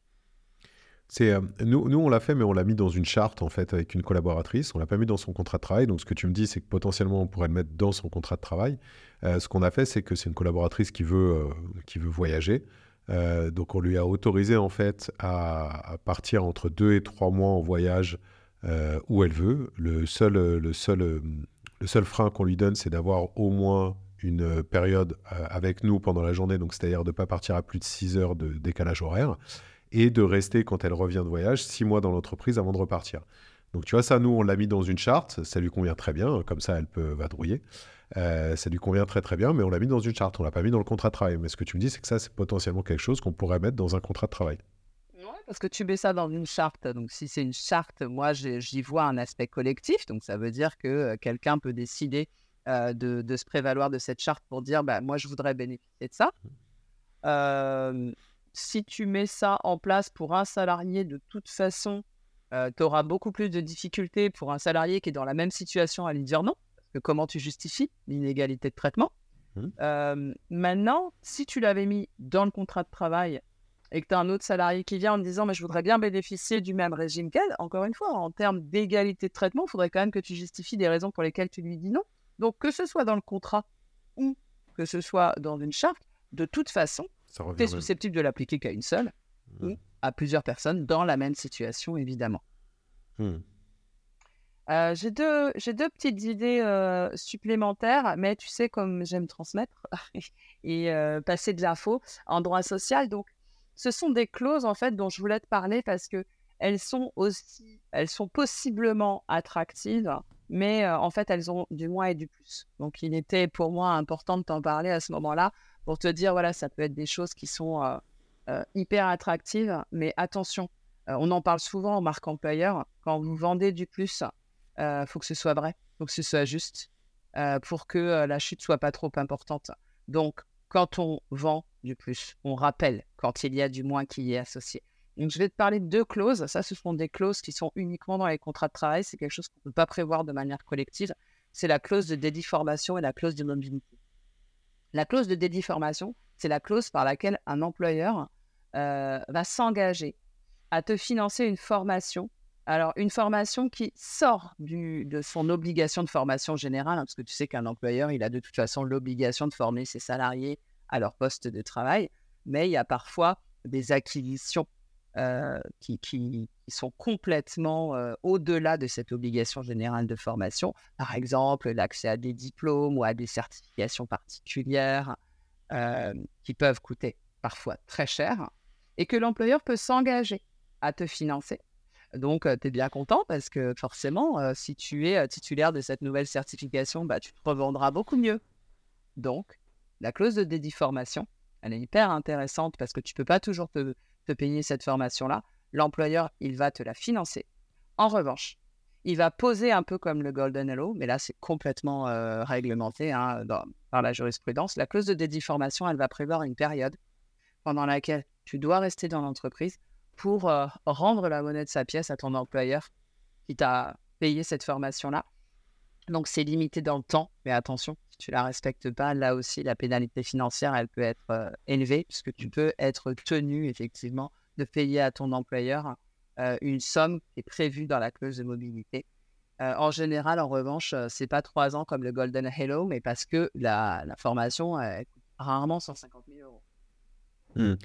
C'est euh, nous, nous, on l'a fait, mais on l'a mis dans une charte en fait avec une collaboratrice. On l'a pas mis dans son contrat de travail. Donc ce que tu me dis, c'est que potentiellement on pourrait le mettre dans son contrat de travail. ce qu'on a fait, c'est que c'est une collaboratrice qui veut qui veut voyager. Euh, donc on lui a autorisé en fait à, partir entre deux et trois mois en voyage euh, où elle veut. Le seul, le seul, le seul frein qu'on lui donne, c'est d'avoir au moins une période euh, avec nous pendant la journée, donc c'est-à-dire de ne pas partir à plus de 6 heures de décalage horaire, et de rester quand elle revient de voyage 6 mois dans l'entreprise avant de repartir. Donc tu vois, ça, nous, on l'a mis dans une charte, ça lui convient très bien, comme ça, elle peut vadrouiller. Euh, ça lui convient très très bien, mais on l'a mis dans une charte, on l'a pas mis dans le contrat de travail. Mais ce que tu me dis, c'est que ça, c'est potentiellement quelque chose qu'on pourrait mettre dans un contrat de travail. Oui, parce que tu mets ça dans une charte. Donc, si c'est une charte, moi, j'y vois un aspect collectif. Donc, ça veut dire que euh, quelqu'un peut décider euh, de, se prévaloir de cette charte pour dire, bah, moi, je voudrais bénéficier de ça. Mmh. Si tu mets ça en place pour un salarié, de toute façon, tu auras beaucoup plus de difficultés pour un salarié qui est dans la même situation à lui dire non comment tu justifies l'inégalité de traitement. Mmh. maintenant, si tu l'avais mis dans le contrat de travail et que tu as un autre salarié qui vient en me disant mais je voudrais bien bénéficier du même régime qu'elle, encore une fois, en termes d'égalité de traitement, il faudrait quand même que tu justifies des raisons pour lesquelles tu lui dis non. Donc que ce soit dans le contrat ou que ce soit dans une charte, de toute façon, tu es susceptible de l'appliquer qu'à une seule mmh. ou à plusieurs personnes dans la même situation, évidemment. Mmh. Euh, j'ai deux, j'ai deux petites idées euh, supplémentaires, mais tu sais, comme j'aime transmettre et euh, passer de l'info en droit social, donc ce sont des clauses en fait dont je voulais te parler parce que elles sont aussi, elles sont possiblement attractives, mais en fait elles ont du moins et du plus. Donc il était pour moi important de t'en parler à ce moment-là pour te dire voilà, ça peut être des choses qui sont hyper attractives, mais attention, on en parle souvent en marque employeur quand vous vendez du plus il euh, faut que ce soit vrai, il faut que ce soit juste euh, pour que euh, la chute soit pas trop importante. Donc, quand on vend du plus, on rappelle quand il y a du moins qui y est associé. Donc, je vais te parler de deux clauses. Ça, ce sont des clauses qui sont uniquement dans les contrats de travail. C'est quelque chose qu'on ne peut pas prévoir de manière collective. C'est la clause de dédiformation et la clause de mobilité. La clause de dédiformation, c'est la clause par laquelle un employeur va s'engager à te financer une formation. Alors, une formation qui sort de son obligation de formation générale, hein, parce que tu sais qu'un employeur, il a de toute façon l'obligation de former ses salariés à leur poste de travail, mais il y a parfois des acquisitions euh, qui, sont complètement euh, au-delà de cette obligation générale de formation. Par exemple, l'accès à des diplômes ou à des certifications particulières euh, qui peuvent coûter parfois très cher et que l'employeur peut s'engager à te financer donc, tu es bien content parce que forcément, si tu es titulaire de cette nouvelle certification, bah, tu te revendras beaucoup mieux. Donc, la clause de dédiformation, elle est hyper intéressante parce que tu ne peux pas toujours te, payer cette formation-là. L'employeur, il va te la financer. En revanche, il va poser un peu comme le Golden Hello, mais là, c'est complètement réglementé hein, par la jurisprudence. La clause de dédiformation, elle va prévoir une période pendant laquelle tu dois rester dans l'entreprise pour euh, rendre la monnaie de sa pièce à ton employeur qui t'a payé cette formation-là. Donc, c'est limité dans le temps, mais attention, si tu ne la respectes pas, là aussi, la pénalité financière, elle peut être euh, élevée, puisque tu peux être tenu, effectivement, de payer à ton employeur euh, une somme qui est prévue dans la clause de mobilité. en général, en revanche, c'est pas trois ans comme le Golden Hello, mais parce que la, formation elle coûte rarement 150 000 euros. Mmh.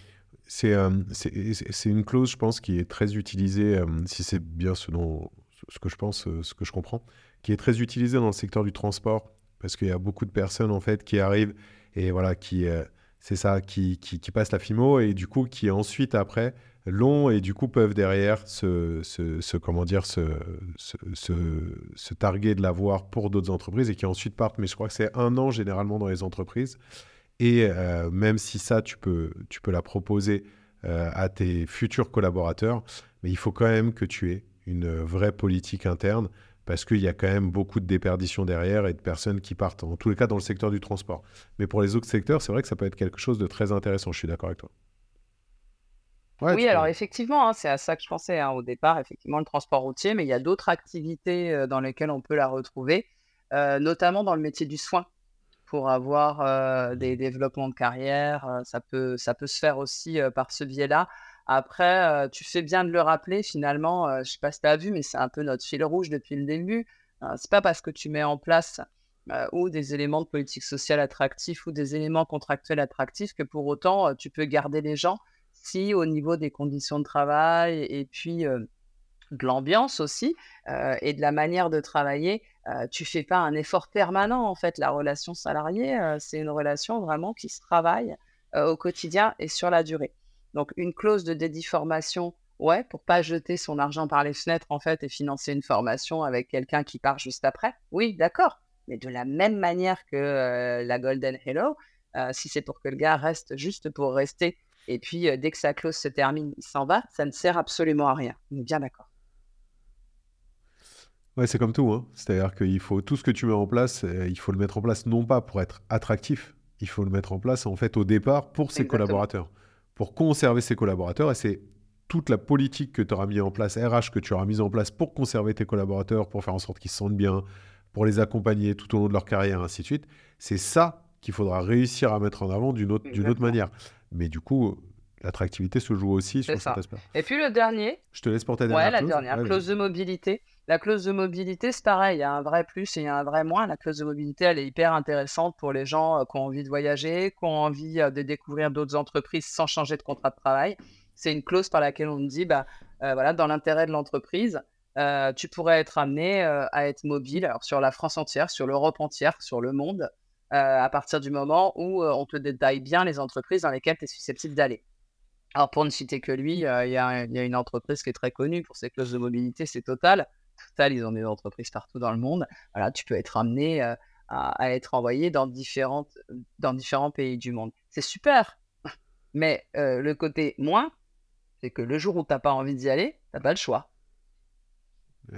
Euh, c'est une clause, je pense, qui est très utilisée, si c'est bien ce, dont, ce que je pense, ce que je comprends, qui est très utilisée dans le secteur du transport, parce qu'il y a beaucoup de personnes, en fait, qui arrivent et voilà, qui, c'est ça, qui, qui, passent la FIMO et du coup, qui ensuite, après, l'ont et du coup peuvent derrière se, comment dire, se, se, targuer de l'avoir pour d'autres entreprises et qui ensuite partent. Mais je crois que c'est un an généralement dans les entreprises. Et euh, même si ça, tu peux, tu peux la proposer euh, à tes futurs collaborateurs, mais il faut quand même que tu aies une vraie politique interne parce qu'il y a quand même beaucoup de déperditions derrière et de personnes qui partent, en tous les cas dans le secteur du transport. Mais pour les autres secteurs, c'est vrai que ça peut être quelque chose de très intéressant, je suis d'accord avec toi oui, alors effectivement, hein, c'est à ça que je pensais hein, au départ, effectivement, le transport routier, mais il y a d'autres activités euh, dans lesquelles on peut la retrouver, euh, notamment dans le métier du soin, pour avoir euh, des développements de carrière. ça, peut, ça peut se faire aussi par ce biais-là. Après, tu fais bien de le rappeler, finalement, je ne sais pas si tu as vu, mais c'est un peu notre fil rouge depuis le début. c'est pas parce que tu mets en place ou des éléments de politique sociale attractifs ou des éléments contractuels attractifs que pour autant tu peux garder les gens si au niveau des conditions de travail et puis de l'ambiance aussi et de la manière de travailler, tu fais pas un effort permanent en fait. La relation salariée, c'est une relation vraiment qui se travaille au quotidien et sur la durée. Donc une clause de dédiformation, ouais, pour pas jeter son argent par les fenêtres en fait et financer une formation avec quelqu'un qui part juste après. Oui, d'accord. Mais de la même manière que la Golden Hello, si c'est pour que le gars reste juste pour rester et puis, dès que sa clause se termine, il s'en va, ça ne sert absolument à rien. On est bien d'accord. Ouais, c'est comme tout. Hein. C'est-à-dire qu'il faut tout ce que tu mets en place, il faut le mettre en place non pas pour être attractif, il faut le mettre en place en fait au départ pour ses collaborateurs, pour conserver ses collaborateurs. Et c'est toute la politique que tu auras mis en place, RH que tu auras mis en place pour conserver tes collaborateurs, pour faire en sorte qu'ils se sentent bien, pour les accompagner tout au long de leur carrière, ainsi de suite. C'est ça qu'il faudra réussir à mettre en avant d'une autre, d'une autre manière. Mais du coup, l'attractivité se joue aussi sur cet aspect. Et puis le dernier. Je te laisse pour ta dernière ouais, la dernière, clause de mobilité. La clause de mobilité, c'est pareil, il y a un vrai plus et il y a un vrai moins. La clause de mobilité, elle est hyper intéressante pour les gens euh, qui ont envie de voyager, qui ont envie euh, de découvrir d'autres entreprises sans changer de contrat de travail. C'est une clause par laquelle on dit, bah, euh, voilà, dans l'intérêt de l'entreprise, tu pourrais être amené à être mobile alors, sur la France entière, sur l'Europe entière, sur le monde, à partir du moment où on te détaille bien les entreprises dans lesquelles tu es susceptible d'aller. Alors, pour ne citer que lui, il y, a, une entreprise qui est très connue pour ses clauses de mobilité, c'est Total. Total, ils ont des entreprises partout dans le monde. Voilà, tu peux être amené à, être envoyé dans, différentes, dans différents pays du monde. C'est super. Mais le côté moins, c'est que le jour où tu n'as pas envie d'y aller, tu n'as pas le choix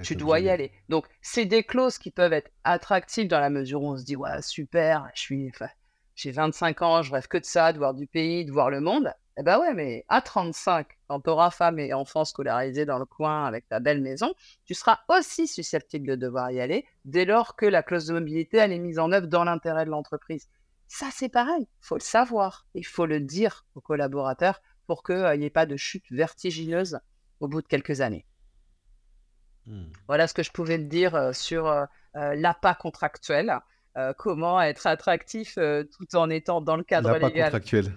tu dois y aller. Donc, c'est des clauses qui peuvent être attractives dans la mesure où on se dit, ouais, super, je suis, j'ai 25 ans, je rêve que de ça, de voir du pays, de voir le monde. Eh ben ouais, mais à 35, quand tu auras femme et enfants scolarisés dans le coin avec ta belle maison, tu seras aussi susceptible de devoir y aller dès lors que la clause de mobilité, elle est mise en œuvre dans l'intérêt de l'entreprise. Ça, c'est pareil. Il faut le savoir. Il faut le dire aux collaborateurs pour qu'il n'y ait pas de chute vertigineuse au bout de quelques années. Mmh. Voilà ce que je pouvais te dire euh, sur euh, euh, l'appât contractuel. comment être attractif tout en étant dans le cadre légal. L'appât contractuel.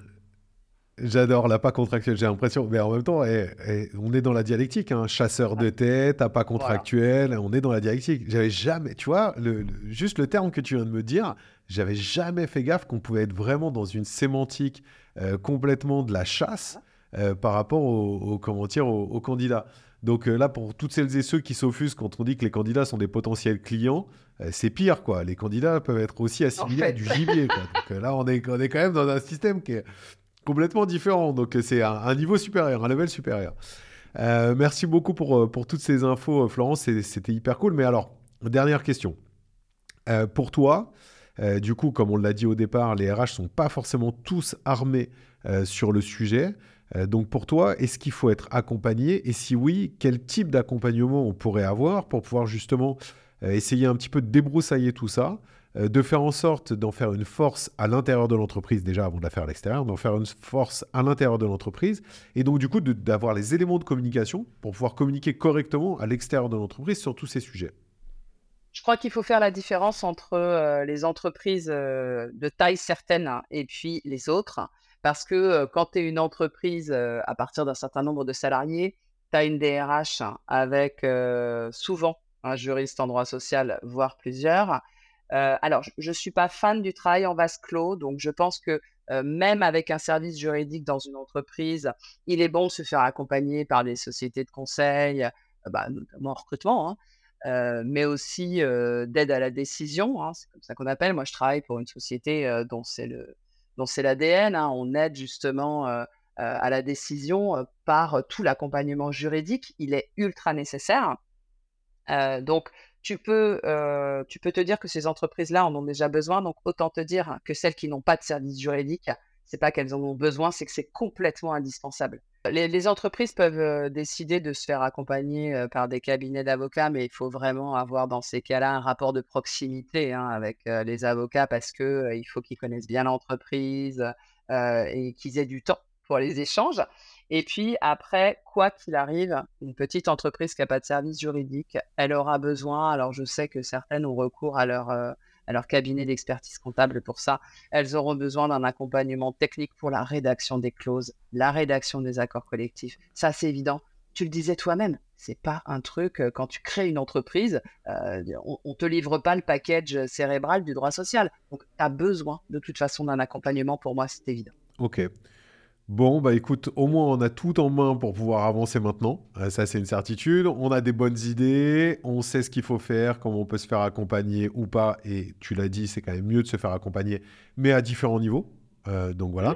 J'adore l'appât contractuel, j'ai l'impression. Mais en même temps, eh, eh, on est dans la dialectique. Hein. Chasseur de tête, appât contractuel, on est dans la dialectique. J'avais jamais, tu vois, le, juste le terme que tu viens de me dire, j'avais jamais fait gaffe qu'on pouvait être vraiment dans une sémantique complètement de la chasse par rapport au, comment dire, aux candidats. Donc euh, là, pour toutes celles et ceux qui s'offusquent quand on dit que les candidats sont des potentiels clients, euh, c'est pire, quoi. Les candidats peuvent être aussi assimilés à du gibier, Donc euh, là, on est, quand même dans un système qui est complètement différent. Donc c'est un, niveau supérieur, un level supérieur. merci beaucoup pour, pour toutes ces infos, Florence. C'était hyper cool. Mais alors, dernière question. pour toi, du coup, comme on l'a dit au départ, les RH sont pas forcément tous armés sur le sujet. Euh, donc pour toi, est-ce qu'il faut être accompagné? Et si oui, quel type d'accompagnement on pourrait avoir pour pouvoir justement euh, essayer un petit peu de débroussailler tout ça, euh, de faire en sorte d'en faire une force à l'intérieur de l'entreprise, déjà avant de la faire à l'extérieur, d'en faire une force à l'intérieur de l'entreprise, et donc du coup d'avoir les éléments de communication pour pouvoir communiquer correctement à l'extérieur de l'entreprise sur tous ces sujets je crois qu'il faut faire la différence entre les entreprises de taille certaine et puis les autres. Parce que quand tu es une entreprise à partir d'un certain nombre de salariés, tu as une DRH avec souvent un juriste en droit social, voire plusieurs. Alors, je ne suis pas fan du travail en vase clos, donc je pense que même avec un service juridique dans une entreprise, il est bon de se faire accompagner par des sociétés de conseil, bah, notamment en recrutement, hein, mais aussi d'aide à la décision. Hein, c'est comme ça qu'on appelle. Moi, je travaille pour une société dont c'est le dont c'est l'ADN. Hein, on aide justement à la décision par tout l'accompagnement juridique. Il est ultra nécessaire. donc, tu peux, tu peux te dire que ces entreprises-là en ont déjà besoin. Donc, autant te dire que celles qui n'ont pas de service juridique, c'est pas qu'elles en ont besoin, c'est que c'est complètement indispensable. Les, entreprises peuvent décider de se faire accompagner par des cabinets d'avocats, mais il faut vraiment avoir dans ces cas-là un rapport de proximité hein, avec les avocats parce que il faut qu'ils connaissent bien l'entreprise et qu'ils aient du temps pour les échanges. Et puis après, quoi qu'il arrive, une petite entreprise qui n'a pas de service juridique, elle aura besoin, alors je sais que certaines ont recours à leur, euh, à leur cabinet d'expertise comptable pour ça, elles auront besoin d'un accompagnement technique pour la rédaction des clauses, la rédaction des accords collectifs. Ça, c'est évident. Tu le disais toi-même, c'est pas un truc, euh, quand tu crées une entreprise, euh, on, ne te livre pas le package cérébral du droit social. Donc, tu as besoin de toute façon d'un accompagnement, pour moi, c'est évident. Ok. Bon, bah écoute, au moins on a tout en main pour pouvoir avancer maintenant. Euh, ça, c'est une certitude. On a des bonnes idées, on sait ce qu'il faut faire, comment on peut se faire accompagner ou pas. Et tu l'as dit, c'est quand même mieux de se faire accompagner, mais à différents niveaux. Euh, donc voilà.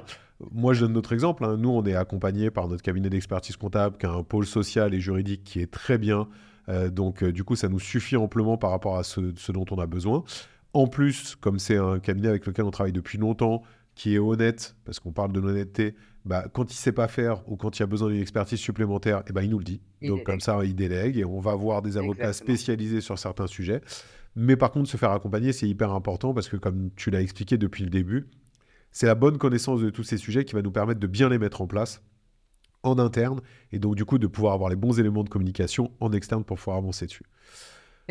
Moi, je donne notre exemple. Hein. Nous, on est accompagné par notre cabinet d'expertise comptable qui a un pôle social et juridique qui est très bien. Euh, donc, du coup, ça nous suffit amplement par rapport à ce, ce dont on a besoin. En plus, comme c'est un cabinet avec lequel on travaille depuis longtemps, qui est honnête, parce qu'on parle de l'honnêteté, bah, quand il ne sait pas faire ou quand il y a besoin d'une expertise supplémentaire, et eh ben, il nous le dit. Donc comme ça, il délègue et on va voir des avocats spécialisés sur certains sujets. Mais par contre, se faire accompagner, c'est hyper important parce que comme tu l'as expliqué depuis le début, c'est la bonne connaissance de tous ces sujets qui va nous permettre de bien les mettre en place en interne et donc du coup de pouvoir avoir les bons éléments de communication en externe pour pouvoir avancer dessus.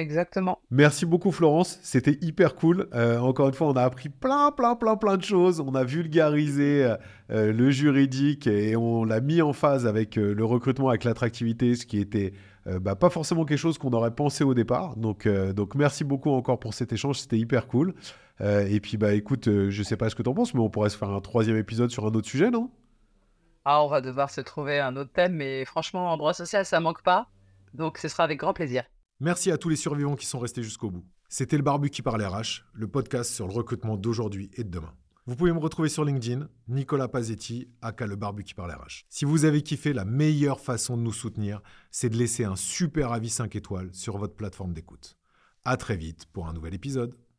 Exactement. Merci beaucoup Florence, c'était hyper cool. Euh, encore une fois, on a appris plein, plein, plein, plein de choses. On a vulgarisé euh, euh, le juridique et on l'a mis en phase avec le recrutement, avec l'attractivité, ce qui était bah, pas forcément quelque chose qu'on aurait pensé au départ. Donc, donc merci beaucoup encore pour cet échange, c'était hyper cool. et puis bah écoute, je sais pas ce que tu en penses, mais on pourrait se faire un troisième épisode sur un autre sujet, non? Ah, on va devoir se trouver un autre thème, mais franchement, en droit social, ça manque pas. Donc ce sera avec grand plaisir. Merci à tous les survivants qui sont restés jusqu'au bout. C'était le Barbu qui parle RH, le podcast sur le recrutement d'aujourd'hui et de demain. Vous pouvez me retrouver sur LinkedIn, Nicolas Pazetti, aka le Barbu qui parle RH. Si vous avez kiffé, la meilleure façon de nous soutenir, c'est de laisser un super avis 5 étoiles sur votre plateforme d'écoute. À très vite pour un nouvel épisode.